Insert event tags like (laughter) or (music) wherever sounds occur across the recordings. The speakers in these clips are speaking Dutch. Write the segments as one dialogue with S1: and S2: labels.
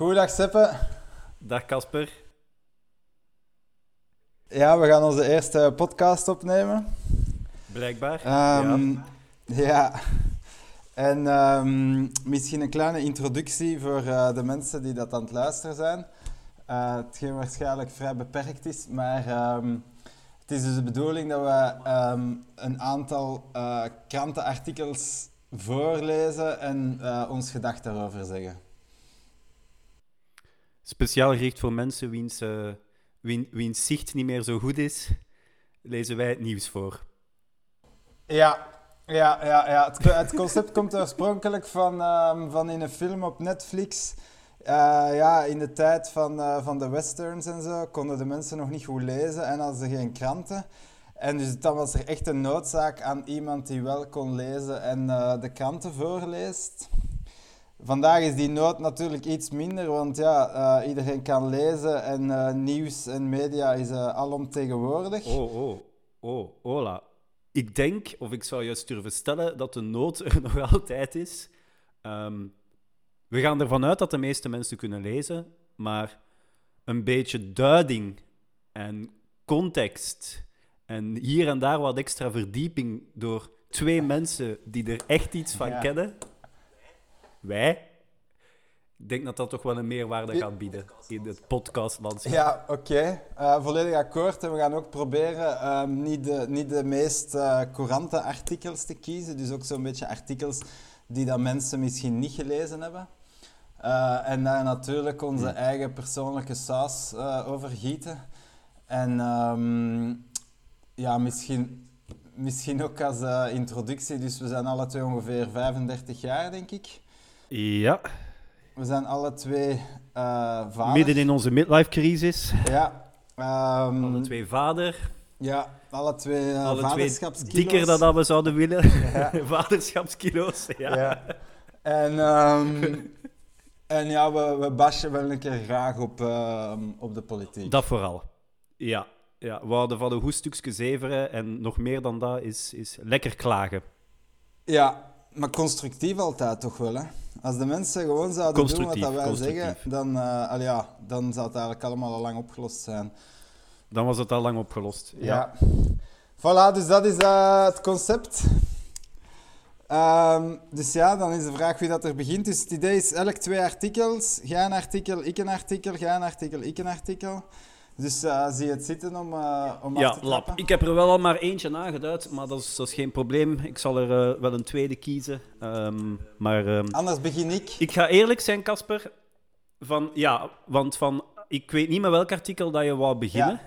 S1: Goedendag Seppe.
S2: Dag Casper.
S1: Ja, we gaan onze eerste podcast opnemen.
S2: Blijkbaar.
S1: Ehm, ja. En ehm, misschien een kleine introductie voor eh, de mensen die dat aan het luisteren zijn. Uh, hetgeen waarschijnlijk vrij beperkt is, maar ehm, het is dus de bedoeling dat we een aantal uh, krantenartikels voorlezen en ons gedachten daarover zeggen.
S2: Speciaal gericht voor mensen wiens, uh, wien, wiens zicht niet meer zo goed is, lezen wij het nieuws voor.
S1: Ja, ja, ja, ja. Het, concept komt oorspronkelijk van, um, van in een film op Netflix. Uh, ja, in de tijd van, uh, van de westerns en zo konden de mensen nog niet goed lezen en hadden ze geen kranten. En dus dan was er echt een noodzaak aan iemand die wel kon lezen en de kranten voorleest. Vandaag is die nood natuurlijk iets minder, want ja, uh, iedereen kan lezen en uh, nieuws en media is uh, alomtegenwoordig.
S2: Oh, oh, oh, hola. Ik denk, of ik zou juist durven stellen, dat de nood er (laughs) nog altijd is. Um, we gaan ervan uit dat de meeste mensen kunnen lezen, maar een beetje duiding en context en hier en daar wat extra verdieping door twee mensen die er echt iets van
S1: Ja.
S2: kennen, wij. Ik denk dat dat toch wel een meerwaarde gaat bieden in het podcastlandschap.
S1: Ja, oké. Eh, volledig akkoord. En we gaan ook proberen ehm, niet, de, niet de meest eh, courante artikels te kiezen. Dus ook zo'n beetje artikels die dat mensen misschien niet gelezen hebben. Eh, en daar natuurlijk onze eigen persoonlijke saus over gieten. En ehm, ja, misschien, misschien ook als introductie. Dus we zijn alle twee ongeveer 35 jaar, denk ik.
S2: Ja,
S1: We zijn alle twee eh vader.
S2: midden in onze midlife-crisis.
S1: Ja. ehm,
S2: Alle twee vader,
S1: Ja, alle twee uh,
S2: alle twee
S1: vaderschapskilo's.
S2: dikker dan dat we zouden willen.
S1: Ja. (laughs)
S2: Vaderschapskilo's, ja.
S1: Ja. En, ehm, (laughs) en ja, we, we bashen wel een keer graag op, ehm, op de politiek.
S2: Dat vooral. Ja. ja, we houden van een goed stukje zeveren en nog meer dan dat is, is lekker klagen.
S1: Ja, maar constructief altijd toch wel, hè? Als de mensen gewoon zouden doen wat dat wij zeggen, dan, al ja, dan zou het eigenlijk allemaal al lang opgelost zijn.
S2: Dan was het al lang opgelost. Ja.
S1: Voilà, dus dat is eh, het concept. Ehm, dus ja, dan is de vraag wie dat er begint. Dus het idee is elk twee artikels. Jij een artikel, ik een artikel, jij een artikel, ik een artikel. Dus eh, zie je het zitten om, eh om af
S2: Ja,
S1: te
S2: lap. Ik heb er wel al maar eentje aangeduid, maar dat is, dat is geen probleem. Ik zal er eh, wel een tweede kiezen. Ehm, maar ehm,
S1: Anders begin ik.
S2: ik ga eerlijk zijn, Casper. Van, ja, want van, ik weet niet met welk artikel dat je wou beginnen.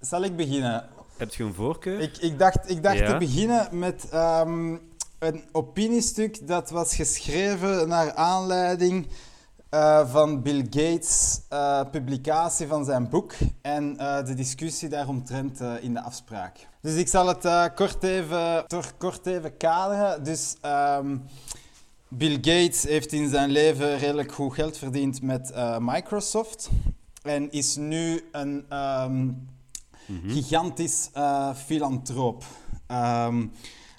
S1: Zal ik beginnen?
S2: Heb je een voorkeur?
S1: Ik, ik dacht, ik dacht
S2: Ja.
S1: te beginnen met ehm, een opiniestuk dat was geschreven naar aanleiding eh, van Bill Gates' eh, publicatie van zijn boek en eh, de discussie daaromtrent in de afspraak. Dus ik zal het kort, even, toch kort even kaderen. Dus ehm, Bill Gates heeft in zijn leven redelijk goed geld verdiend met Microsoft en is nu een ehm, gigantisch eh, filantroop. Ehm,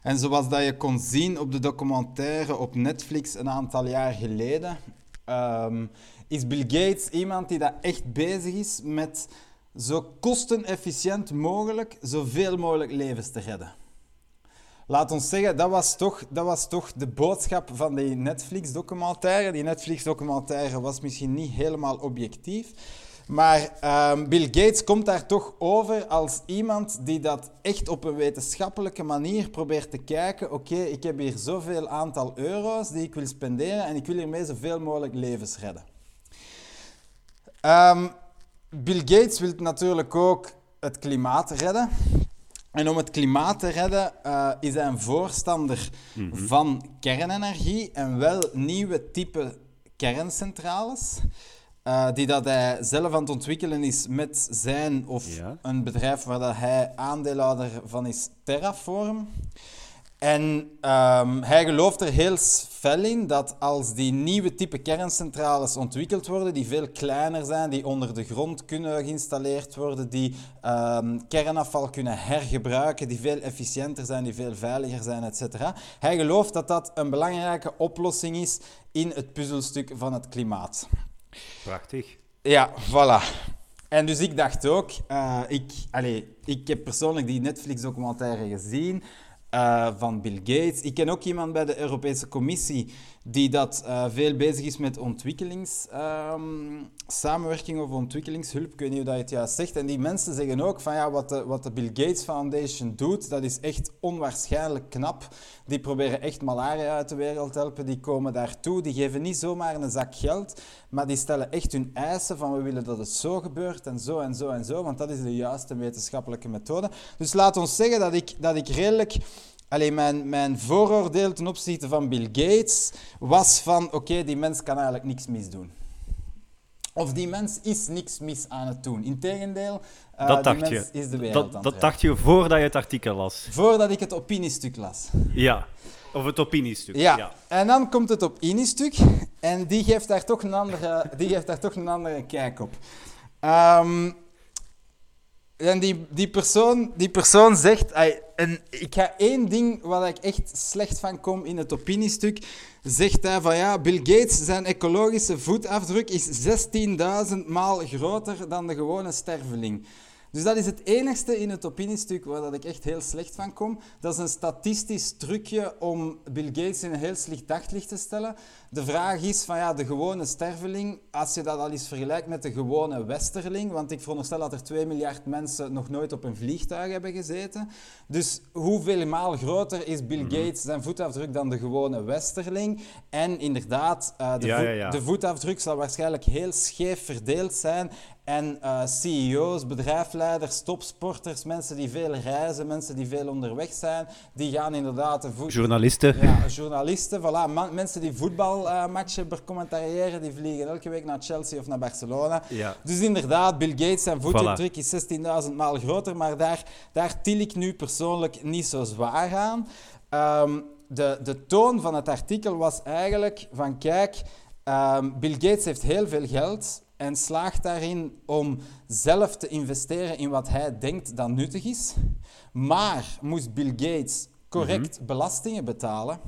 S1: en zoals dat je kon zien op de documentaire op Netflix een aantal jaar geleden, ehm, is Bill Gates iemand die dat echt bezig is met zo kostenefficiënt mogelijk zoveel mogelijk levens te redden. Laat ons zeggen, dat was toch, dat was toch de boodschap van die Netflix-documentaire. Die Netflix-documentaire was misschien niet helemaal objectief. Maar ehm, Bill Gates komt daar toch over als iemand die dat echt op een wetenschappelijke manier probeert te kijken. Oké, ik heb hier zoveel aantal euro's die ik wil spenderen en ik wil hiermee zoveel mogelijk levens redden. Ehm, Bill Gates wil natuurlijk ook het klimaat redden. En om het klimaat te redden eh, is hij een voorstander van kernenergie en wel nieuwe type kerncentrales. Eh, die dat hij zelf aan het ontwikkelen is met zijn of
S2: Ja.
S1: een bedrijf waar dat hij aandeelhouder van is, Terraform. En ehm, hij gelooft er heel fel in dat als die nieuwe type kerncentrales ontwikkeld worden, die veel kleiner zijn, die onder de grond kunnen geïnstalleerd worden, die ehm, kernafval kunnen hergebruiken, die veel efficiënter zijn, die veel veiliger zijn, etc. Hij gelooft dat dat een belangrijke oplossing is in het puzzelstuk van het klimaat.
S2: Prachtig.
S1: Ja, voilà. En dus ik dacht ook, uh, ik, allez, ik heb persoonlijk die Netflix-documentaire gezien uh, van Bill Gates. Ik ken ook iemand bij de Europese Commissie die dat uh, veel bezig is met ontwikkelingssamenwerking um, of ontwikkelingshulp. Ik weet niet hoe dat je het juist zegt. En die mensen zeggen ook van ja, wat de, wat de Bill Gates Foundation doet, dat is echt onwaarschijnlijk knap. Die proberen echt malaria uit de wereld te helpen. Die komen daartoe. Die geven niet zomaar een zak geld, maar die stellen echt hun eisen van we willen dat het zo gebeurt en zo en zo en zo, want dat is de juiste wetenschappelijke methode. Dus laat ons zeggen dat ik, dat ik redelijk Alleen mijn, mijn vooroordeel ten opzichte van Bill Gates was van oké, die mens kan eigenlijk niks misdoen. Of die mens is niks mis aan het doen. Integendeel, uh, dat dacht je. is de wereld
S2: dat, dat dacht je voordat je het artikel las?
S1: Voordat ik het opiniestuk las.
S2: Ja, of het opiniestuk.
S1: Ja. ja. en dan komt het opiniestuk en die geeft daar toch een andere, die geeft daar toch een andere kijk op. Um, en die, die, persoon, die persoon zegt... En ik ga één ding waar ik echt slecht van kom in het opiniestuk. Zegt hij van ja, Bill Gates zijn ecologische voetafdruk is 16.000 maal groter dan de gewone sterveling. Dus dat is het enigste in het opiniestuk waar dat ik echt heel slecht van kom. Dat is een statistisch trucje om Bill Gates in een heel slecht daglicht te stellen. De vraag is van ja, de gewone sterveling, als je dat al eens vergelijkt met de gewone westerling, want ik veronderstel dat er 2 miljard mensen nog nooit op een vliegtuig hebben gezeten. Dus hoeveel maal groter is Bill mhm. Gates zijn voetafdruk dan de gewone westerling? En inderdaad, uh, de, de voetafdruk zal waarschijnlijk heel scheef verdeeld zijn en uh, CEO's, bedrijfsleiders, topsporters, mensen die veel reizen, mensen die veel onderweg zijn, die gaan inderdaad... De voet...
S2: Journalisten.
S1: Ja, journalisten, voilà. mensen die uh, becommentariëren, die vliegen elke week naar Chelsea of naar Barcelona. Ja. Dus inderdaad, Bill Gates zijn voetafdruk voilà. is 16.000 maal groter, maar daar, daar til ik nu persoonlijk niet zo zwaar aan. Um, de, de toon van het artikel was eigenlijk van, kijk, um, Bill Gates heeft heel veel geld en slaagt daarin om zelf te investeren in wat hij denkt dat nuttig is. Maar moest Bill Gates correct mhm. belastingen betalen,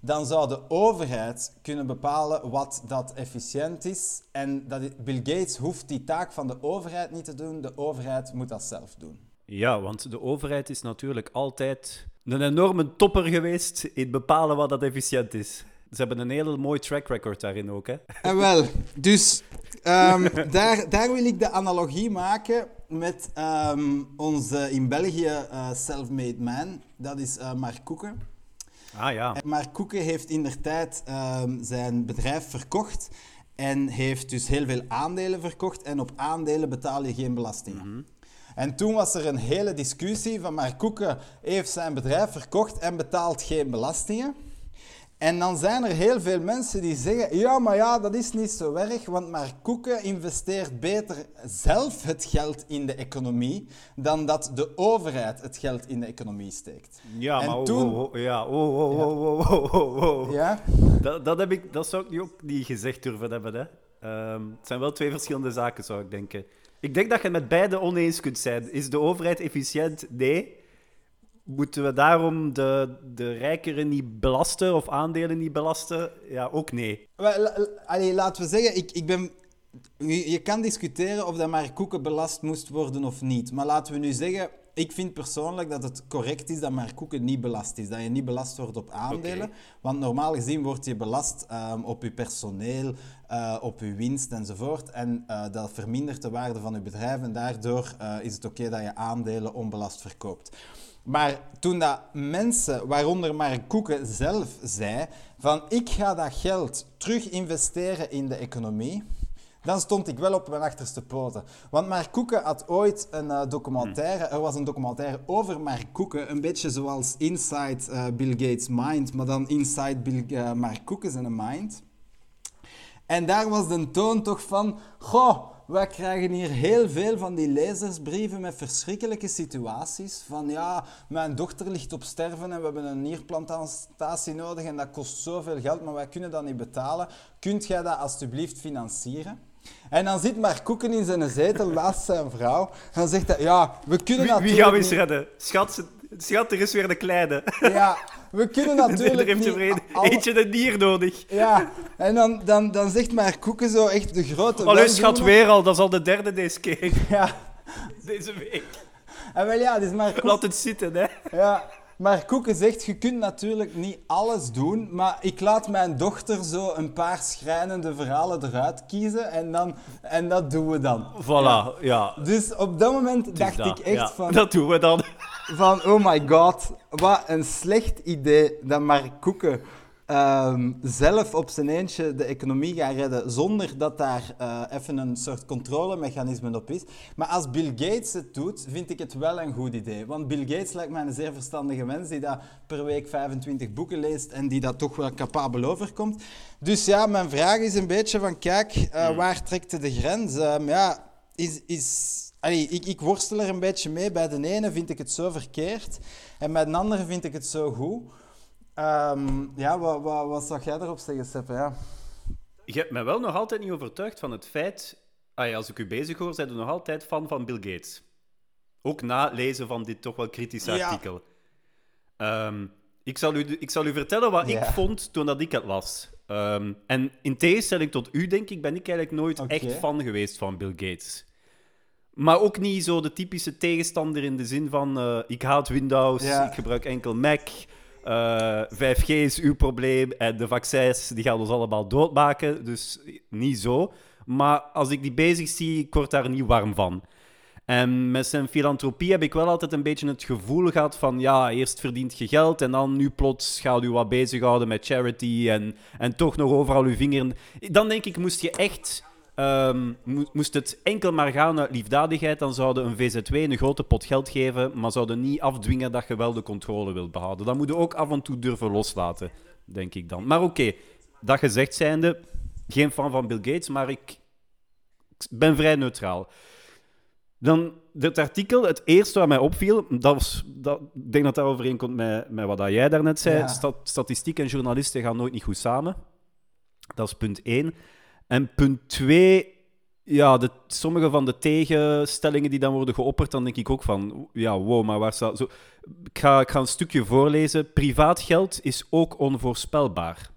S1: dan zou de overheid kunnen bepalen wat dat efficiënt is. En dat Bill Gates hoeft die taak van de overheid niet te doen, de overheid moet dat zelf doen.
S2: Ja, want de overheid is natuurlijk altijd een enorme topper geweest in bepalen wat dat efficiënt is. Ze hebben een hele mooi track record daarin ook, hè? (laughs)
S1: En wel, dus um, daar, daar wil ik de analogie maken met um, onze in België uh, self-made man. Dat is uh, Mark Koeken.
S2: Ah ja.
S1: Mark Koeken heeft in der tijd um, zijn bedrijf verkocht en heeft dus heel veel aandelen verkocht. En op aandelen betaal je geen belastingen. Mm -hmm. En toen was er een hele discussie van Mark Koeken heeft zijn bedrijf verkocht en betaalt geen belastingen. En dan zijn er heel veel mensen die zeggen, ja, maar ja, dat is niet zo erg, want maar Koeken investeert beter zelf het geld in de economie dan dat de overheid het geld in de economie steekt.
S2: Ja, maar toen... oh, oh, ja, oh, oh, oh, oh, oh, oh. Ja? Dat, dat, heb ik, dat zou ik ook niet gezegd durven hebben. Hè. Um, het zijn wel twee verschillende zaken, zou ik denken. Ik denk dat je met beide oneens kunt zijn. Is de overheid efficiënt? Nee. Moeten we daarom de, de rijkeren niet belasten of aandelen niet belasten? Ja, ook nee.
S1: Allee, laten we zeggen, ik, ik ben, je, je kan discussiëren of dat maar koeken belast moest worden of niet. Maar laten we nu zeggen, ik vind persoonlijk dat het correct is dat maar koeken niet belast is. Dat je niet belast wordt op aandelen. Want normaal gezien word je belast um, op je personeel, uh, op je winst enzovoort. En uh, dat vermindert de waarde van je bedrijf. En daardoor uh, is het oké okay dat je aandelen onbelast verkoopt. Maar toen dat mensen, waaronder Mark Koeken zelf, zei van ik ga dat geld terug investeren in de economie, dan stond ik wel op mijn achterste poten. Want Mark Koeken had ooit een uh, documentaire, er was een documentaire over Mark Koeken, een beetje zoals Inside uh, Bill Gates' Mind, maar dan Inside Bill, uh, Mark Koeken zijn mind. En daar was de toon toch van, goh, wij krijgen hier heel veel van die lezersbrieven met verschrikkelijke situaties. Van ja, mijn dochter ligt op sterven en we hebben een nierplantatie nodig en dat kost zoveel geld, maar wij kunnen dat niet betalen. Kunt jij dat alsjeblieft financieren? En dan zit maar Koeken in zijn zetel naast zijn vrouw. Dan zegt hij, ja, we kunnen
S2: wie,
S1: natuurlijk...
S2: Wie gaan we eens redden? Schat, schat, er is weer de kleine.
S1: Ja, we kunnen (laughs) natuurlijk niet al-
S2: Eentje een dier nodig.
S1: Ja, en dan, dan, dan zegt maar Koeken zo echt de grote
S2: Allee, schat, weer al. Dat is al de derde deze keer.
S1: Ja,
S2: Deze week.
S1: en wel ja, dus maar, Koek-
S2: Laat het zitten, hè.
S1: ja, maar Koeken zegt, je kunt natuurlijk niet alles doen, maar ik laat mijn dochter zo een paar schrijnende verhalen eruit kiezen en, dan, en dat doen we dan.
S2: Voilà, ja.
S1: Dus op dat moment dacht
S2: dat,
S1: ik echt
S2: ja.
S1: van,
S2: Dat doen we dan.
S1: van, oh my god, wat een slecht idee dat Mark Koeken ehm, zelf op zijn eentje de economie gaat redden zonder dat daar eh, even een soort controlemechanisme op is. Maar als Bill Gates het doet, vind ik het wel een goed idee. Want Bill Gates lijkt mij een zeer verstandige mens die dat per week 25 boeken leest en die dat toch wel capabel overkomt. Dus ja, mijn vraag is een beetje van, kijk, eh, waar trekt de grens? Ehm, ja, is... is Allee, ik, ik worstel er een beetje mee. Bij de ene vind ik het zo verkeerd en bij de andere vind ik het zo goed. Ehm, ja, wat, wat, wat zou jij erop zeggen, Seppe? Ja.
S2: Je hebt mij wel nog altijd niet overtuigd van het feit... Ah ja, als ik u bezig hoor, zijn er nog altijd fan van Bill Gates. Ook na lezen van dit toch wel kritische
S1: Ja.
S2: artikel. Ehm, ik, zal u, ik zal u vertellen wat
S1: Ja.
S2: ik vond toen dat ik het las. Ehm, en in tegenstelling tot u, denk ik, ben ik eigenlijk nooit echt fan geweest van Bill Gates. Maar ook niet zo de typische tegenstander in de zin van... eh, ik haat Windows,
S1: Ja.
S2: ik gebruik enkel Mac... eh, 5G is uw probleem en de vaccins die gaan ons allemaal doodmaken. Dus niet zo. Maar als ik die bezig zie, ik word daar niet warm van. En met zijn filantropie heb ik wel altijd een beetje het gevoel gehad van... Ja, eerst verdient je geld en dan nu plots gaat u wat bezighouden met charity... en, en toch nog overal uw vinger... in- Dan denk ik, moest je echt... ehm, mo- moest het enkel maar gaan uit liefdadigheid, dan zouden een VZW een grote pot geld geven, maar zouden niet afdwingen dat je wel de controle wilt behouden. Dat moet je ook af en toe durven loslaten, denk ik dan. Maar oké, dat gezegd zijnde, geen fan van Bill Gates, maar ik, ik ben vrij neutraal. Dan dit artikel, het eerste wat mij opviel, dat was, dat, ik denk dat dat overeenkomt met, met wat dat jij daarnet zei.
S1: Ja.
S2: Sta- statistiek en journalisten gaan nooit niet goed samen. Dat is punt één. En punt twee, ja, de, sommige van de tegenstellingen die dan worden geopperd, dan denk ik ook van, ja, wow, maar waar staat... Zo, ik, ga, een stukje voorlezen. Privaat geld is ook onvoorspelbaar.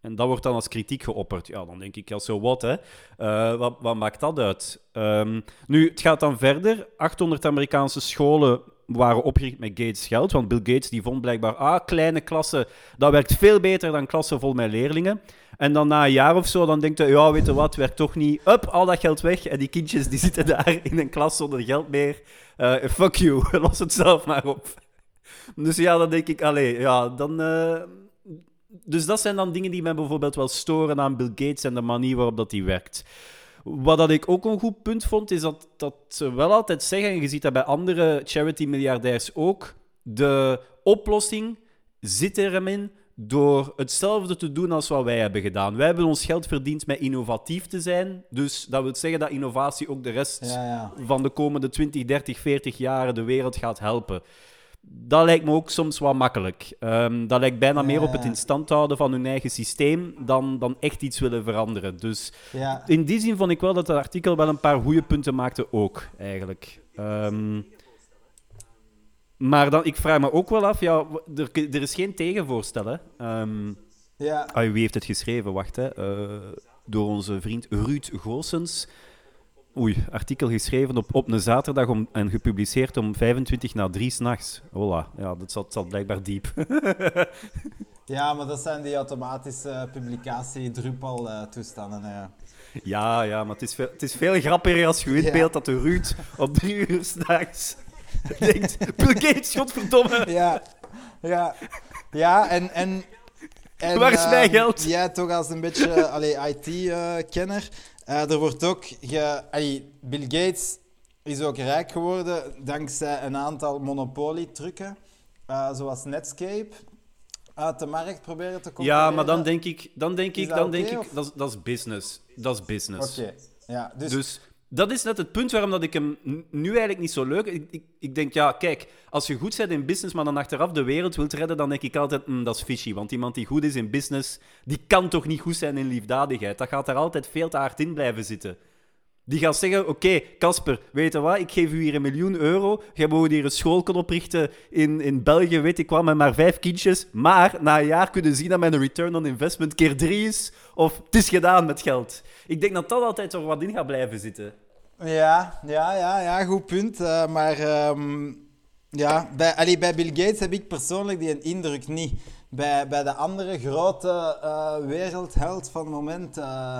S2: En dat wordt dan als kritiek geopperd. Ja, dan denk ik, ja, zo wat, hè. Eh, wat, wat maakt dat uit? Ehm, nu, het gaat dan verder. 800 Amerikaanse scholen waren opgericht met Gates geld, want Bill Gates die vond blijkbaar, ah, kleine klassen, dat werkt veel beter dan klassen vol met leerlingen. En dan na een jaar of zo, dan denkt hij, ja, weet je wat, werkt toch niet. Up, al dat geld weg. En die kindjes die zitten daar in een klas zonder geld meer. Eh, fuck you, (laughs) los het zelf maar op. Dus ja, dan denk ik, allee, ja, dan... eh, dus dat zijn dan dingen die mij bijvoorbeeld wel storen aan Bill Gates en de manier waarop dat die werkt. Wat dat ik ook een goed punt vond, is dat, dat ze wel altijd zeggen, en je ziet dat bij andere charity-miljardairs ook, de oplossing zit erin door hetzelfde te doen als wat wij hebben gedaan. Wij hebben ons geld verdiend met innovatief te zijn, dus dat wil zeggen dat innovatie ook de rest
S1: Ja, ja.
S2: van de komende 20, 30, 40 jaren de wereld gaat helpen. Dat lijkt me ook soms wat makkelijk. Ehm, dat lijkt bijna meer op het in stand houden van hun eigen systeem dan, dan echt iets willen veranderen. Dus
S1: ja.
S2: in die zin vond ik wel dat het artikel wel een paar goede punten maakte ook, eigenlijk. Ehm, maar dan, ik vraag me ook wel af, ja, er, er is geen tegenvoorstel, hè. Ehm,
S1: ja.
S2: Ah, wie heeft het geschreven? Wacht, hè. Eh, door onze vriend Ruud Goossens. Oei, artikel geschreven op, op een zaterdag om, en gepubliceerd om 25 na 3 s'nachts. Hola, ja, dat zat, zat blijkbaar diep. (laughs)
S1: Ja, maar dat zijn die automatische publicatie Drupal-toestanden. ja.
S2: ja, ja, maar het is veel, het is veel grappiger als je inbeeldt dat de Ruud op 3 uur s'nachts denkt... Bill Gates, godverdomme!
S1: ja, ja, ja, en... en, en
S2: Waar is mijn
S1: ehm,
S2: geld?
S1: Jij toch als een beetje allee, IT-kenner. Eh, er wordt ook... Ge, allee, Bill Gates is ook rijk geworden dankzij een aantal monopolietrucken. eh zoals Netscape. Uit de markt proberen te concurreren.
S2: Ja, maar dan denk ik... Dan denk ik,
S1: dat
S2: dan denk ik dat, is- dat is business. Dat is business.
S1: Oké, ja. Dus,
S2: Dus dat is net het punt waarom dat ik hem nu eigenlijk niet zo leuk... Ik, ik, denk, ja, kijk, als je goed bent in business, maar dan achteraf de wereld wilt redden, dan denk ik altijd, "Mm, dat is fishy. Want iemand die goed is in business, die kan toch niet goed zijn in liefdadigheid. Dat gaat daar altijd veel te hard in blijven zitten. Die gaat zeggen, oké, Casper, weet je wat, ik geef u hier een miljoen euro. Jij moet hier een school kunnen oprichten in, in België, weet ik wat, met maar vijf kindjes. Maar na een jaar kunnen zien dat mijn return on investment keer drie is. Of het is gedaan met geld. Ik denk dat dat altijd er wat in gaat blijven zitten.
S1: Ja, ja, ja, ja goed punt. Uh, maar ehm, ja, bij, allee, bij Bill Gates heb ik persoonlijk die indruk niet. Bij, bij de andere grote uh, wereldheld van het moment... Uh,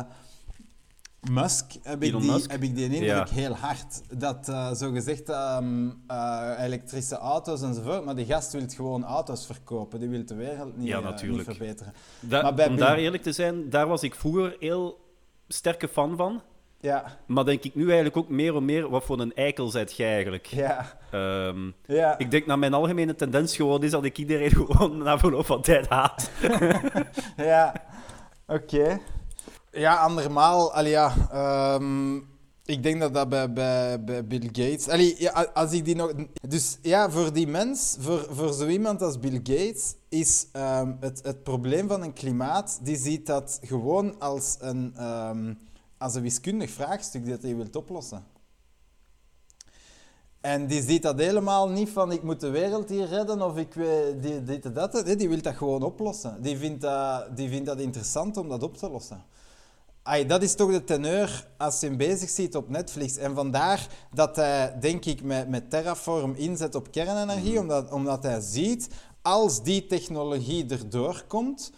S1: Musk heb ik, die, heb ik die indruk heel hard. Dat zogezegd um, elektrische auto's enzovoort, maar die gast wil gewoon auto's verkopen. Die wil de wereld niet, ja, niet verbeteren.
S2: Da maar bij om daar eerlijk te zijn, daar was ik vroeger heel sterke fan van.
S1: Ja.
S2: Maar denk ik nu eigenlijk ook meer en meer, wat voor een eikel zijt jij eigenlijk?
S1: Ja.
S2: Um, ja. Ik denk dat mijn algemene tendens gewoon is dat ik iedereen (laughs) gewoon na verloop van tijd haat. (laughs)
S1: ja, oké. Ja, andermaal. Allee, ja, um, ik denk dat dat bij, bij, bij Bill Gates. Allee, ja, als ik die nog. Dus ja, voor die mens, voor, voor zo iemand als Bill Gates, is um, het, het probleem van een klimaat. Die ziet dat gewoon als een, um, als een wiskundig vraagstuk dat hij wilt oplossen. En die ziet dat helemaal niet van ik moet de wereld hier redden of ik weet dit, dit dat. Nee, die wil dat gewoon oplossen. Die vindt dat, die vindt dat interessant om dat op te lossen. Ay, dat is toch de teneur als je hem bezig ziet op Netflix. En vandaar dat hij, denk ik, met, met Terraform inzet op kernenergie, mhm. omdat, omdat hij ziet, als die technologie erdoor komt,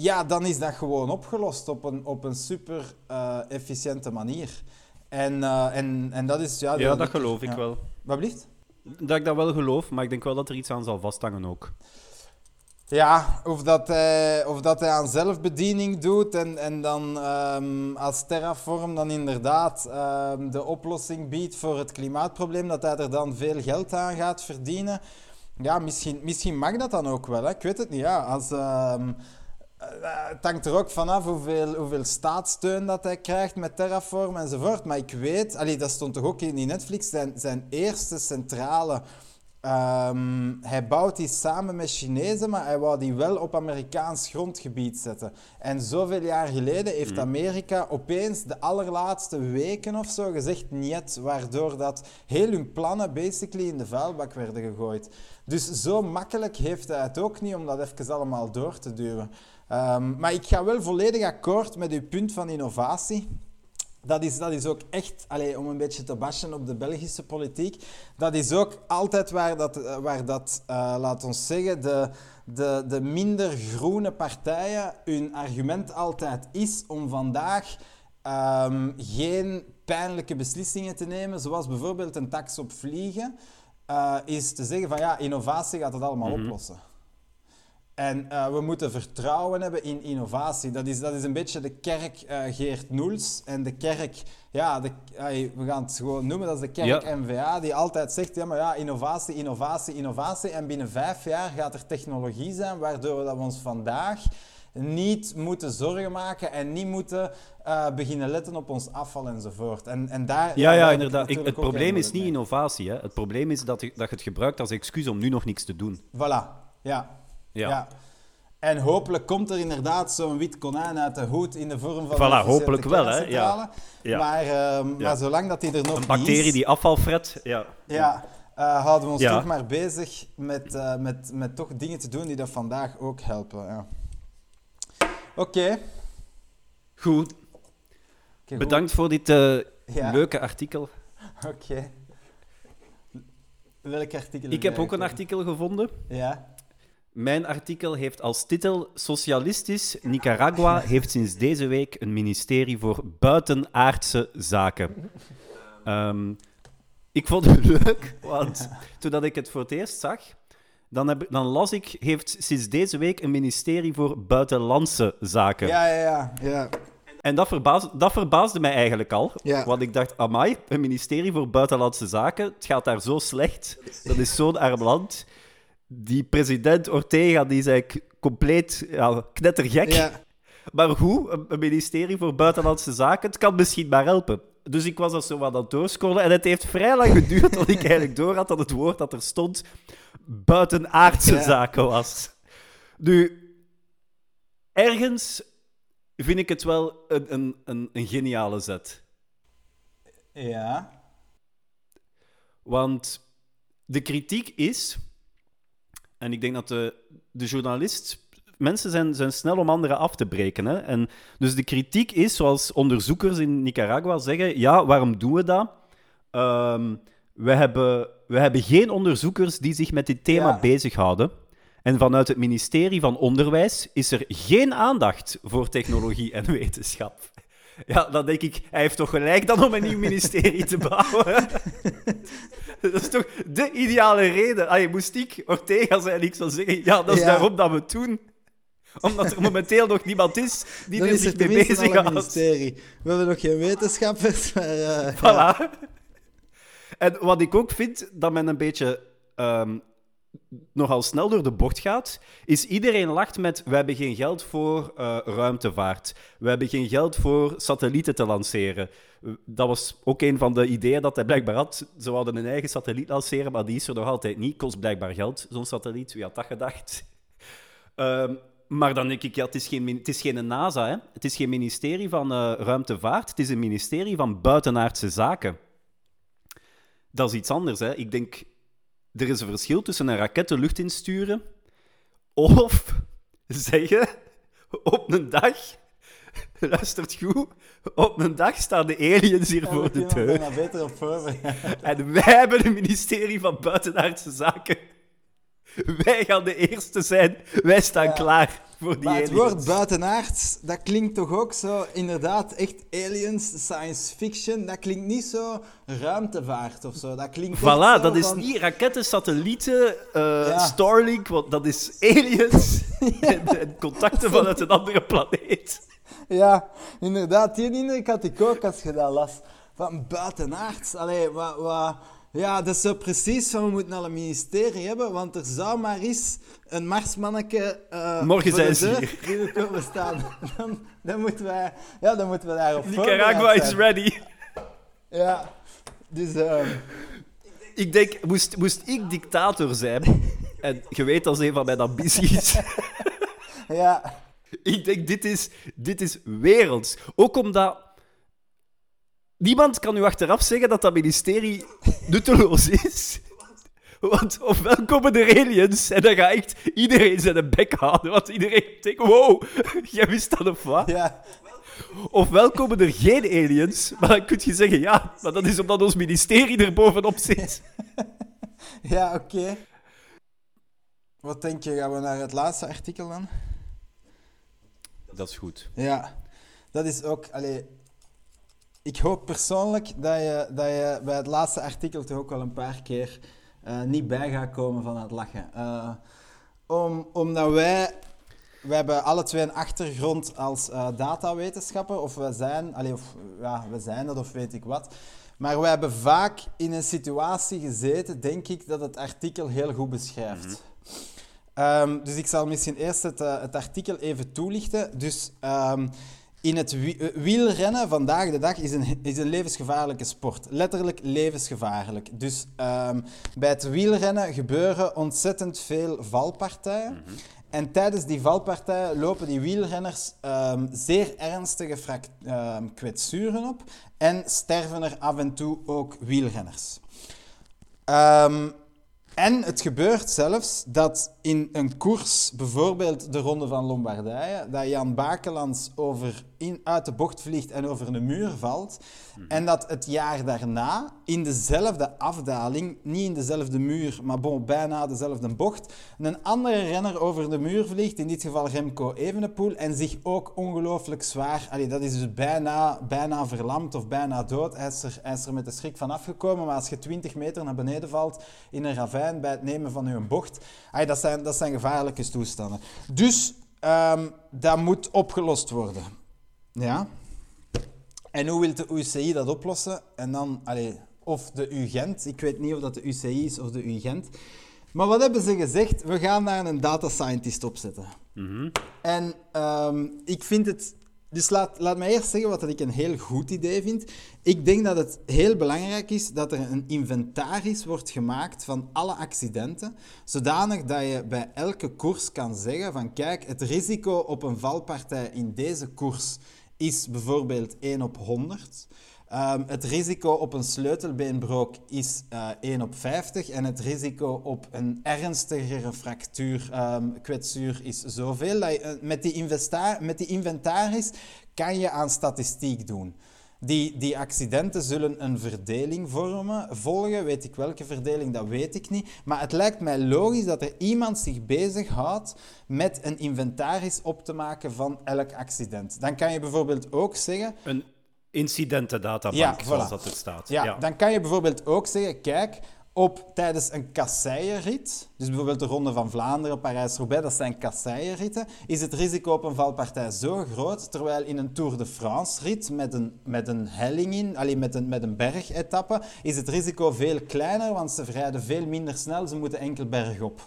S1: ja, dan is dat gewoon opgelost op een, op een super uh, efficiënte manier. En, uh, en, en dat is... Ja,
S2: ja dat, dat geloof ik
S1: ja.
S2: wel.
S1: Wat blieft?
S2: Dat ik dat wel geloof, maar ik denk wel dat er iets aan zal vasthangen ook.
S1: Ja, of dat hij, of dat hij aan zelfbediening doet en, en dan um, als Terraform dan inderdaad um, de oplossing biedt voor het klimaatprobleem, dat hij er dan veel geld aan gaat verdienen. Ja, misschien, misschien mag dat dan ook wel. Hè? Ik weet het niet. Ja. Als, um, het hangt er ook vanaf hoeveel, hoeveel staatssteun dat hij krijgt met Terraform enzovoort. Maar ik weet, allee, dat stond toch ook in die Netflix, zijn, zijn eerste centrale Um, hij bouwt die samen met Chinezen, maar hij wou die wel op Amerikaans grondgebied zetten. En zoveel jaar geleden heeft hmm. Amerika opeens de allerlaatste weken of zo gezegd niet, waardoor dat heel hun plannen basically in de vuilbak werden gegooid. Dus zo makkelijk heeft hij het ook niet om dat even allemaal door te duwen. Um, maar ik ga wel volledig akkoord met uw punt van innovatie dat is, dat is ook echt, allez, om een beetje te bashen op de Belgische politiek, dat is ook altijd waar dat, eh, waar dat uh, laat ons zeggen, de, de, de minder groene partijen, hun argument altijd is om vandaag um, geen pijnlijke beslissingen te nemen, zoals bijvoorbeeld een tax op vliegen, uh, is te zeggen van ja, innovatie gaat het allemaal mm -hmm. oplossen. En uh, we moeten vertrouwen hebben in innovatie. Dat is, dat is een beetje de kerk uh, Geert Noels. En de kerk, ja, de, we gaan het gewoon noemen, dat is de kerk ja. NVA, die altijd zegt, ja, maar ja, innovatie, innovatie, innovatie. En binnen vijf jaar gaat er technologie zijn, waardoor we, dat we ons vandaag niet moeten zorgen maken en niet moeten uh, beginnen letten op ons afval enzovoort. En, en daar,
S2: ja, ja, inderdaad. Ik, het probleem is niet mee. innovatie. Hè. Het probleem is dat je, dat je het gebruikt als excuus om nu nog niks te doen.
S1: Voilà, ja. Ja. En hopelijk komt er inderdaad zo'n wit konijn uit de hoed in de vorm van
S2: voilà, hopelijk wel, hè? Ja.
S1: ja. Maar, uh, ja. maar zolang dat die er nog
S2: Een bacterie die afval fret, ja.
S1: Ja, uh, houden we ons toch maar bezig met, uh, met, met toch dingen te doen die dat vandaag ook helpen. Ja. Oké. Okay.
S2: Goed. Okay, Bedankt goed. voor dit leuke artikel.
S1: Oké. Okay. Welk artikel?
S2: Ik heb ook een artikel gevonden.
S1: Ja.
S2: Mijn artikel heeft als titel Socialistisch Nicaragua heeft sinds deze week een ministerie voor buitenaardse zaken. Um, ik vond het (laughs) leuk, want toen ik het voor het eerst zag, dan, heb, dan las ik, heeft sinds deze week een ministerie voor buitenlandse zaken.
S1: Ja, ja, ja. ja.
S2: En dat verbaasde, dat verbaasde mij eigenlijk al. Ja. Want ik dacht, amai, een ministerie voor buitenlandse zaken, het gaat daar zo slecht. Dat is zo'n arm land die president Ortega die is eigenlijk compleet ja, knettergek. Ja. Maar hoe? Een ministerie voor Buitenlandse Zaken, het kan misschien maar helpen. Dus ik was dat zo wat aan het doorscrollen en het heeft vrij lang geduurd tot ik eigenlijk door had dat het woord dat er stond buitenaardse ja. zaken was. Nu, ergens vind ik het wel een, een, een, een geniale zet.
S1: Ja.
S2: Want de kritiek is, en ik denk dat de, de journalist. Mensen zijn, zijn snel om anderen af te breken. Hè? En dus de kritiek is, zoals onderzoekers in Nicaragua zeggen: ja, waarom doen we dat? Ehm, we, hebben, we hebben geen onderzoekers die zich met dit thema
S1: Ja.
S2: bezighouden. En vanuit het ministerie van Onderwijs is er geen aandacht voor technologie en wetenschap. Ja, dan denk ik, hij heeft toch gelijk dan om een nieuw ministerie te bouwen. (laughs) Dat is toch de ideale reden. Allee, moest ik Ortega zijn, ik zou zeggen, ja, dat is
S1: Ja.
S2: daarom dat we het doen. Omdat er momenteel nog niemand is die
S1: Dan
S2: er
S1: is
S2: zich mee
S1: een
S2: bezighoudt.
S1: ministerie. We hebben nog geen wetenschappers, maar... eh, ja.
S2: Voilà. En wat ik ook vind dat men een beetje ehm, nogal snel door de bocht gaat, is iedereen lacht met we hebben geen geld voor eh, ruimtevaart. We hebben geen geld voor satellieten te lanceren. Dat was ook een van de ideeën dat hij blijkbaar had. Ze wilden een eigen satelliet lanceren, maar die is er nog altijd niet. Kost blijkbaar geld, zo'n satelliet. Wie had dat gedacht? (laughs) Ehm, maar dan denk ik, ja, het is geen, het is geen NASA, hè? het is geen ministerie van eh, ruimtevaart, het is een ministerie van buitenaardse zaken. Dat is iets anders. Hè? Ik denk, er is een verschil tussen een raket de lucht insturen of zeggen op een dag, luistert goed, op een dag staan de aliens hier
S1: Ja,
S2: voor de deur.
S1: beter op.
S2: En wij hebben een ministerie van Buitenaardse Zaken. Wij gaan de eerste zijn. Wij staan
S1: Ja.
S2: klaar voor die
S1: Maar het woord buitenaards, dat klinkt toch ook zo, inderdaad, echt aliens, science fiction. Dat klinkt niet zo ruimtevaart of zo. Dat klinkt
S2: Voilà,
S1: zo
S2: dat is
S1: van-
S2: niet raketten, satellieten, eh,
S1: Ja.
S2: Starlink, want dat is aliens (laughs) (laughs) en, en contacten vanuit een andere planeet.
S1: Ja, inderdaad, die indruk had ik ook als je dat las. Van buitenaards, allee, wat... wat ja, dat is zo precies van, we moeten al een ministerie hebben, want er zou maar eens een marsmanneke... eh,
S2: Morgen
S1: de
S2: ze
S1: die komen staan. (laughs) Dan, dan, moeten wij, ja, dan moeten we daarop
S2: Nicaragua is ready.
S1: Ja, dus... ehm,
S2: Ik denk, moest, moest ik dictator zijn, (laughs) en je weet dat is een van mijn ambities, (laughs)
S1: ja,
S2: ik denk, dit is, dit is werelds. Ook omdat... Niemand kan u achteraf zeggen dat dat ministerie nutteloos is. Want ofwel komen er aliens en dan gaat echt iedereen zijn bek houden. Want iedereen denkt, wow, jij wist dat of wat?
S1: ja,
S2: Ofwel komen er geen aliens, maar dan kun je zeggen, ja, maar dat is omdat ons ministerie er bovenop zit. (laughs)
S1: ja, oké. Wat denk je, gaan we naar het laatste artikel dan?
S2: Dat is goed.
S1: Ja, dat is ook. Allee, ik hoop persoonlijk dat je, dat je bij het laatste artikel toch ook wel een paar keer eh, niet bij gaat komen van het lachen. Eh, om, omdat wij. We hebben alle twee een achtergrond als eh datawetenschappen, of we zijn, allee, of, ja, we zijn dat of weet ik wat. Maar we hebben vaak in een situatie gezeten, denk ik, dat het artikel heel goed beschrijft. Ehm, dus ik zal misschien eerst het, het artikel even toelichten. Dus ehm, in het eh, wielrennen vandaag de dag is een, is een levensgevaarlijke sport. Letterlijk levensgevaarlijk. Dus ehm, bij het wielrennen gebeuren ontzettend veel valpartijen. En tijdens die valpartijen lopen die wielrenners ehm, zeer ernstige ehm, kwetsuren op en sterven er af en toe ook wielrenners. En het gebeurt zelfs dat in een koers, bijvoorbeeld de Ronde van Lombardije, dat Jan Bakelands over in, uit de bocht vliegt en over een muur valt. En dat het jaar daarna, in dezelfde afdaling, niet in dezelfde muur, maar bon, bijna dezelfde bocht, een andere renner over de muur vliegt, in dit geval Remco Evenepoel, en zich ook ongelooflijk zwaar, allee, dat is dus bijna, bijna verlamd of bijna dood. Hij is, er, hij is er met de schrik van afgekomen, maar als je 20 meter naar beneden valt in een ravijn bij het nemen van je bocht, allee, dat, zijn, dat zijn gevaarlijke toestanden. Dus ehm, dat moet opgelost worden. Ja. En hoe wil de UCI dat oplossen? En dan, allee, of de UGent, ik weet niet of dat de UCI is of de UGent. Maar wat hebben ze gezegd? We gaan daar een data scientist opzetten. En ehm, ik vind het. Dus laat, laat mij eerst zeggen wat dat ik een heel goed idee vind. Ik denk dat het heel belangrijk is dat er een inventaris wordt gemaakt van alle accidenten, zodanig dat je bij elke koers kan zeggen van kijk, het risico op een valpartij in deze koers is bijvoorbeeld 1 op 100. Ehm, het risico op een sleutelbeenbrook is eh 1 op 50 en het risico op een ernstigere fractuur, ehm, kwetsuur is zoveel. Eh, met, die met die inventaris kan je aan statistiek doen. Die, die accidenten zullen een verdeling vormen, volgen. Weet ik welke verdeling, dat weet ik niet. Maar het lijkt mij logisch dat er iemand zich bezighoudt met een inventaris op te maken van elk accident. Dan kan je bijvoorbeeld ook zeggen...
S2: Een incidentendatabank,
S1: Ja,
S2: zoals dat er staat.
S1: Ja, dan kan je bijvoorbeeld ook zeggen, kijk, op, tijdens een kasseienrit, dus bijvoorbeeld de Ronde van Vlaanderen, Parijs-Roubaix, dat zijn kasseienritten, is het risico op een valpartij zo groot, terwijl in een Tour de France-rit met een, met een helling in, alleen met een, met een bergetappe, is het risico veel kleiner, want ze rijden veel minder snel, ze moeten enkel bergop.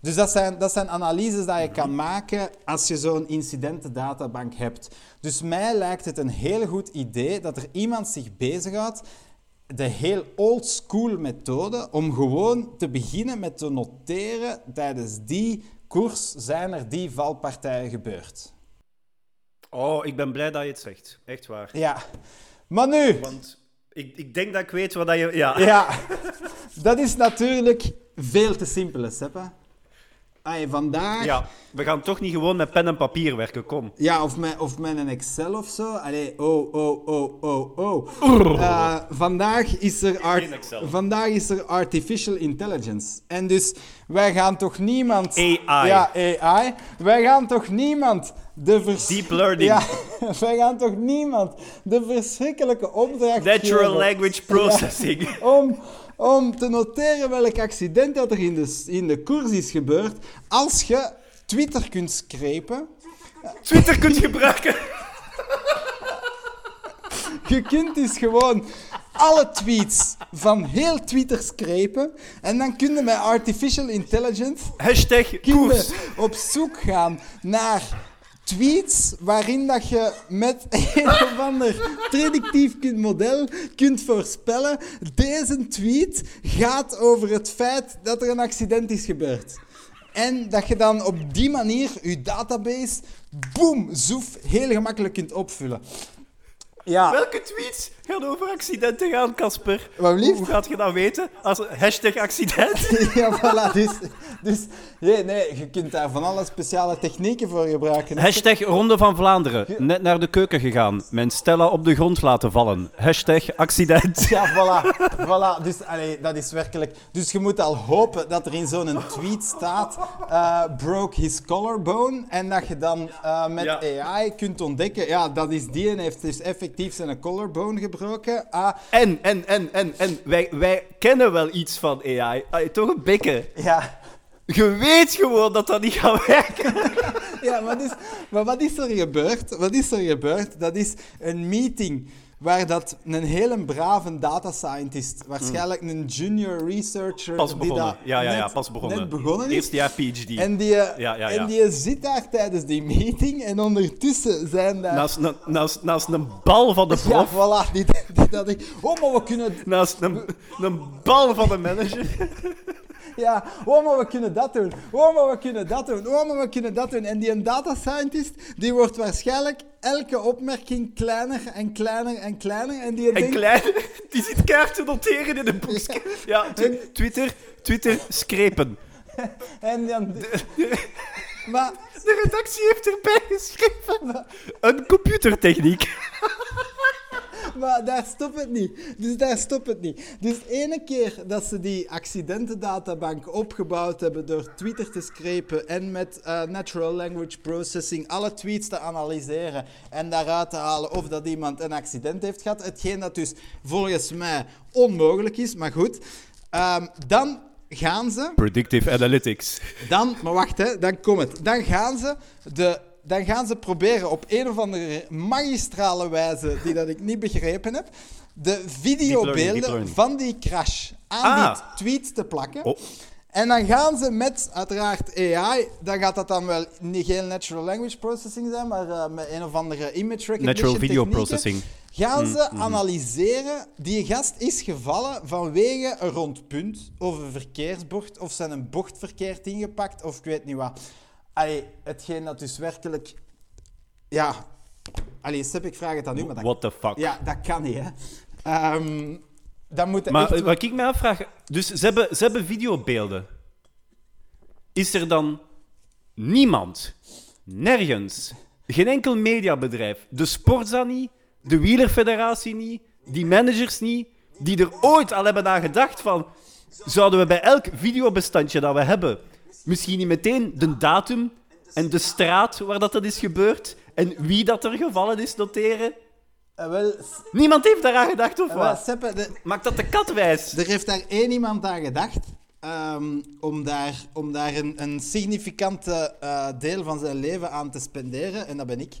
S1: Dus dat zijn, dat zijn analyses die je kan maken als je zo'n incidentendatabank hebt. Dus mij lijkt het een heel goed idee dat er iemand zich bezighoudt de heel old school methode om gewoon te beginnen met te noteren tijdens die koers zijn er die valpartijen gebeurd.
S2: Oh, ik ben blij dat je het zegt. Echt waar.
S1: Ja, maar nu,
S2: Want ik, ik denk dat ik weet wat dat je... Ja.
S1: ja, dat is natuurlijk veel te simpel, Seppe. Ay, vandaag...
S2: ja, we gaan toch niet gewoon met pen en papier werken, kom.
S1: Ja, of met, of met een Excel of zo. Allee, oh, oh, oh, oh, oh. Eh, vandaag, is er art- vandaag is er artificial intelligence. En dus wij gaan toch niemand...
S2: AI.
S1: Ja, AI. Wij gaan toch niemand de vers-
S2: Deep learning.
S1: Ja, (laughs) wij gaan toch niemand de verschrikkelijke opdracht
S2: Natural
S1: geven
S2: language (laughs) processing.
S1: om, om te noteren welk accident dat er in de, in de koers is gebeurd. Als je Twitter kunt scrapen...
S2: Twitter kunt gebruiken.
S1: Je kunt dus gewoon alle tweets van heel Twitter scrapen en dan kun je met artificial intelligence
S2: Hashtag koers.
S1: op zoek gaan naar tweets waarin dat je met een (laughs) of ander predictief model kunt voorspellen deze tweet gaat over het feit dat er een accident is gebeurd. En dat je dan op die manier je database, boem, zoef, heel gemakkelijk kunt opvullen. Ja.
S2: Welke tweets gaan over accidenten gaan, Casper? Hoe gaat je dat weten? Als hashtag accident? (laughs)
S1: Ja, voilà. Dus, dus nee, nee, je kunt daar van alle speciale technieken voor gebruiken. hè.
S2: Hashtag Ronde van Vlaanderen. Net naar de keuken gegaan. Mijn Stella op de grond laten vallen. Hashtag accident. (laughs)
S1: Ja, voilà. voilà. Dus allee, dat is werkelijk... Dus je moet al hopen dat er in zo'n tweet staat... eh, broke his collarbone. En dat je dan eh, met
S2: Ja.
S1: AI kunt ontdekken... Ja, dat is die en heeft dus effectief zijn collarbone gebroken. Ah,
S2: En, en, en, en, en. Wij, wij kennen wel iets van AI. Allee, toch een bekken.
S1: ja...
S2: Je weet gewoon dat dat niet gaat werken. (laughs)
S1: Ja, maar, dus, maar wat is er gebeurd? Wat is er gebeurd? Dat is een meeting waar dat een hele brave data scientist, waarschijnlijk een junior researcher...
S2: Pas
S1: die dat
S2: Ja, ja, ja,
S1: net-
S2: pas begonnen.
S1: Net begonnen is.
S2: Eerste jaar PhD.
S1: En die,
S2: Ja, ja, ja.
S1: en die zit daar tijdens die meeting en ondertussen zijn daar...
S2: Naast, na- naast, naast een bal van de (laughs)
S1: ja,
S2: prof.
S1: voilà. Die, die, dat ik, oh, maar we kunnen...
S2: Naast een, een bal van de manager. (laughs) (laughs)
S1: Ja, oh, maar we kunnen dat doen. Oh, maar we kunnen dat doen. Oh, maar we kunnen dat doen. En die een data scientist, die wordt waarschijnlijk elke opmerking kleiner en kleiner en kleiner. En die
S2: En
S1: denkt...
S2: klein, (laughs) die zit kaart te noteren in een boekje. Ja, tw- Twitter, Twitter, screpen. (laughs)
S1: En dan... Maar...
S2: De redactie heeft erbij geschreven. Een computertechniek.
S1: Maar daar stopt het niet. Dus daar stopt het niet. Dus ene keer dat ze die accidentendatabank opgebouwd hebben door Twitter te scrapen en met eh, natural language processing alle tweets te analyseren en daaruit te halen of dat iemand een accident heeft gehad, hetgeen dat dus volgens mij onmogelijk is, maar goed. Ehm, dan gaan ze
S2: Predictive Analytics.
S1: dan, maar wacht, hè, dan komt het. Dan gaan ze, de, dan gaan ze proberen op een of andere magistrale wijze, die dat ik niet begrepen heb, de videobeelden van die crash aan
S2: Ah.
S1: die tweet te plakken.
S2: Oh.
S1: En dan gaan ze met, uiteraard, AI, dan gaat dat dan wel niet geen natural language processing zijn, maar eh, met een of andere image recognition
S2: Natural video processing.
S1: Gaan ze
S2: Mm,
S1: analyseren, die gast is gevallen vanwege een rond punt of een verkeersbocht of zijn een bocht verkeerd ingepakt of ik weet niet wat. Allee, hetgeen dat dus werkelijk ja, Allee, Sepp, ik vraag het aan u, maar dat,
S2: What the fuck?
S1: ja, dat kan niet, hè. Ehm dan moet
S2: Maar
S1: echt...
S2: wat ik me afvraag... Dus ze hebben, ze hebben videobeelden. Is er dan niemand, nergens, geen enkel mediabedrijf, de Sportza niet, de Wielerfederatie niet, die managers niet, die er ooit al hebben aan gedacht van... Zouden we bij elk videobestandje dat we hebben misschien niet meteen de datum en de straat waar dat, dat is gebeurd en wie dat er gevallen is noteren?
S1: Eh, wel,
S2: Niemand heeft daaraan gedacht, of
S1: eh, wel,
S2: wat?
S1: Seppe,
S2: Maakt dat de kat wijs?
S1: Er heeft daar één iemand aan gedacht ehm, om daar, om daar een, een significante eh, deel van zijn leven aan te spenderen, en dat ben ik.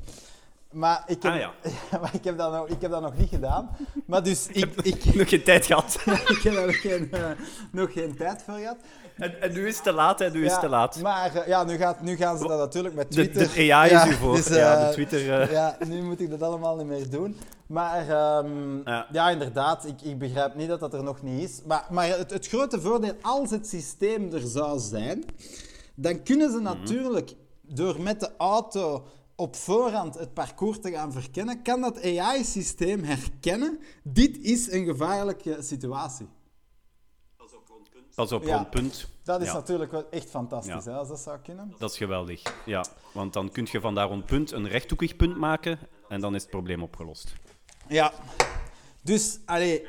S1: Maar ik heb,
S2: Ah, ja. (laughs)
S1: maar ik heb, dat, nog, ik heb dat nog niet gedaan. Maar dus ik, ik, (laughs)
S2: Nog geen tijd gehad. (laughs)
S1: ik heb daar nog geen, eh, nog geen tijd voor gehad.
S2: En, en nu is het te laat, hè? Nu is het te laat.
S1: Maar eh, ja, nu, gaat, nu gaan ze dat natuurlijk met Twitter...
S2: de AI
S1: Ja,
S2: is u voor.
S1: dus,
S2: ja,
S1: eh,
S2: de Twitter... eh,
S1: Ja, nu moet ik dat allemaal niet meer doen. Maar ehm,
S2: Ja.
S1: ja. inderdaad, ik, ik begrijp niet dat dat er nog niet is. Maar, maar het, het grote voordeel, als het systeem er zou zijn, dan kunnen ze natuurlijk door met de auto op voorhand het parcours te gaan verkennen, kan dat AI-systeem herkennen, dit is een gevaarlijke situatie.
S2: Pas op,
S1: Ja.
S2: rond punt.
S1: Dat is
S2: Ja.
S1: natuurlijk wel echt fantastisch,
S2: Ja.
S1: hè, als dat zou kunnen.
S2: Dat is geweldig. Ja, want dan kun je van daar rond punt een rechthoekig punt maken en dan is het probleem opgelost.
S1: Ja, dus allee,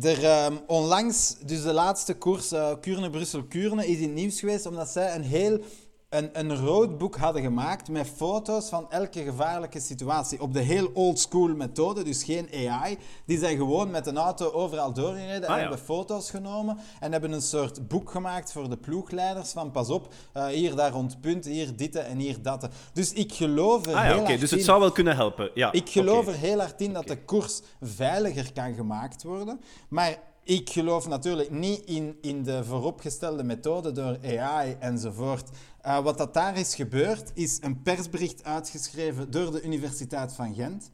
S1: er, ehm, onlangs, dus de laatste koers eh Kuurne-Brussel-Kuurne is in het nieuws geweest omdat zij een heel een, een roadbook hadden gemaakt met foto's van elke gevaarlijke situatie. Op de heel old school methode, dus geen AI. Die zijn gewoon met een auto overal doorgereden en
S2: Ah, ja.
S1: hebben foto's genomen en hebben een soort boek gemaakt voor de ploegleiders van pas op, eh, hier daar rond punt, hier dit en hier dat. Dus ik geloof er
S2: Ah
S1: heel
S2: ja,
S1: hard
S2: Dus het
S1: in-
S2: zou wel kunnen helpen. Ja,
S1: ik geloof er heel hard in dat de koers veiliger kan gemaakt worden. Maar ik geloof natuurlijk niet in, in de vooropgestelde methode door AI enzovoort. Eh, wat dat daar is gebeurd, is een persbericht uitgeschreven door de Universiteit van Gent.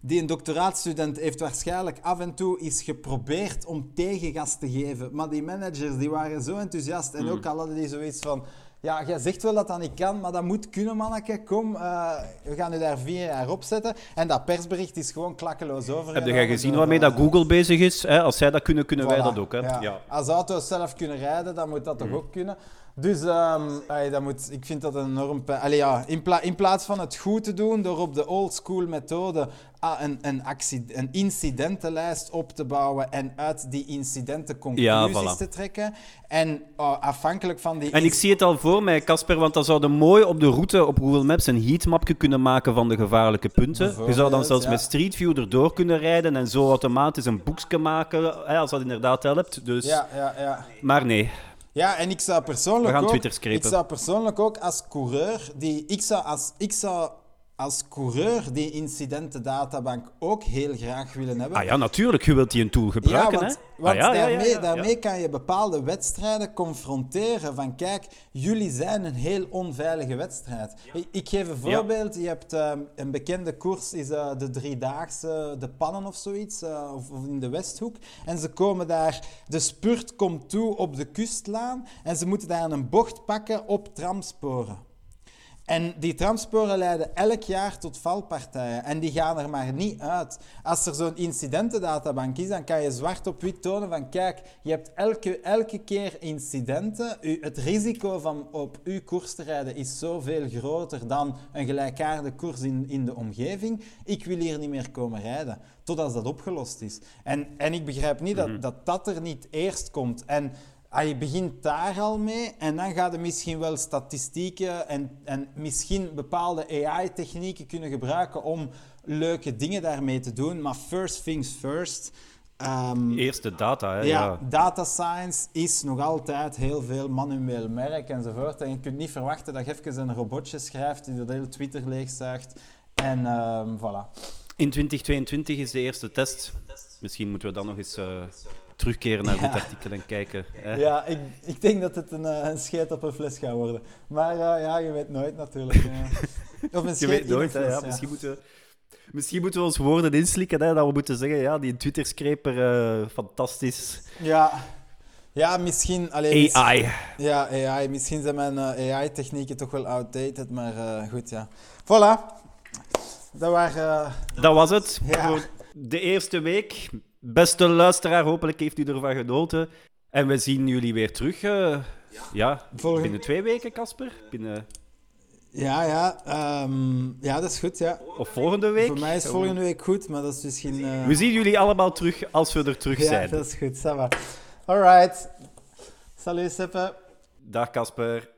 S1: Die een doctoraatstudent heeft waarschijnlijk af en toe eens geprobeerd om tegengas te geven. Maar die managers die waren zo enthousiast. En ook al hadden die zoiets van... Ja, jij zegt wel dat dat niet kan, maar dat moet kunnen, manneke. Kom, eh, we gaan u daar vier jaar op zetten. En dat persbericht is gewoon klakkeloos over.
S2: Heb jij gezien waarmee dat Google bezig is? Hè? Als zij dat kunnen, kunnen wij dat ook. Hè?
S1: Ja.
S2: Ja.
S1: Als auto's zelf kunnen rijden, dan moet dat toch ook kunnen. Dus ehm, dat moet, ik vind dat een enorm... pijn- Allee, ja, in, pla- in plaats van het goed te doen door op de old school methode ah, een, een, incidentenlijst op te bouwen en uit die incidenten conclusies
S2: voilà.
S1: te trekken. En ah, afhankelijk van die...
S2: En ik zie het al voor mij, Casper, want dan zouden mooi op de route op Google Maps een heatmapje kunnen maken van de gevaarlijke punten. Je zou dan zelfs
S1: ja.
S2: met Street View erdoor kunnen rijden en zo automatisch een boekje maken, als dat inderdaad helpt. Dus...
S1: Ja, ja, ja.
S2: Maar nee,
S1: Ja, en ik zou persoonlijk ook... Ik zou persoonlijk ook als coureur... Die, ik, zou als, ik zou als coureur die incidentendatabank ook heel graag willen hebben.
S2: ah ja, natuurlijk, je wilt die een tool gebruiken.
S1: ja, want,
S2: hè?
S1: want
S2: Ah, ja, ja, ja,
S1: daarmee,
S2: ja, ja.
S1: daarmee kan je bepaalde wedstrijden confronteren van kijk, jullie zijn een heel onveilige wedstrijd. Ik, ik geef een voorbeeld. Je hebt ehm, een bekende koers, is eh, de driedaagse, de pannen of zoiets, eh, of, of in de Westhoek. En ze komen daar, de spurt komt toe op de kustlaan en ze moeten daar een bocht pakken op tramsporen. En die tramsporen leiden elk jaar tot valpartijen. En die gaan er maar niet uit. Als er zo'n incidentendatabank is, dan kan je zwart op wit tonen van kijk, je hebt elke, elke keer incidenten. U, het risico van op uw koers te rijden is zoveel groter dan een gelijkaardige koers in, in de omgeving. Ik wil hier niet meer komen rijden, totdat dat opgelost is. En, en ik begrijp niet dat, dat dat er niet eerst komt. En je begint daar al mee en dan gaat je misschien wel statistieken en, en misschien bepaalde AI-technieken kunnen gebruiken om leuke dingen daarmee te doen. Maar first things first. ehm,
S2: Eerste data, hè?
S1: ja,
S2: Ja.
S1: data science is nog altijd heel veel manueel werk enzovoort. En je kunt niet verwachten dat je even een robotje schrijft die dat hele Twitter leegzuigt. En ehm voilà.
S2: In 2022 is de eerste test. Misschien moeten we dan nog eens eh, terugkeren naar dit artikel en kijken. Hè?
S1: Ja, ik, ik denk dat het een, eh, een scheet op een fles gaat worden. Maar eh, ja, je weet nooit natuurlijk. ja. (laughs) Of een
S2: Je weet nooit,
S1: fles, ja.
S2: Misschien, moeten, we- misschien moeten we ons woorden inslikken. Hè, dat we moeten zeggen, ja, die Twitter-scraper, eh, fantastisch.
S1: Ja, ja misschien... Alleen, mis-
S2: AI.
S1: Ja, AI. Misschien zijn mijn eh, AI-technieken toch wel outdated, maar eh, goed, ja. Voilà. dat, waren,
S2: Dat was het
S1: Ja.
S2: voor de eerste week. Beste luisteraar, hopelijk heeft u ervan genoten. En we zien jullie weer terug. eh, ja,
S1: Volgende-
S2: binnen twee weken, Casper? Binnen...
S1: ja, ja, ehm, ja, dat is goed. Ja.
S2: Of volgende week?
S1: Voor mij is volgende week goed, maar dat is misschien. eh,
S2: We zien jullie allemaal terug als we er terug
S1: ja,
S2: zijn.
S1: dat is goed. Ça va. Alright. Salut, Seppe.
S2: Dag Casper.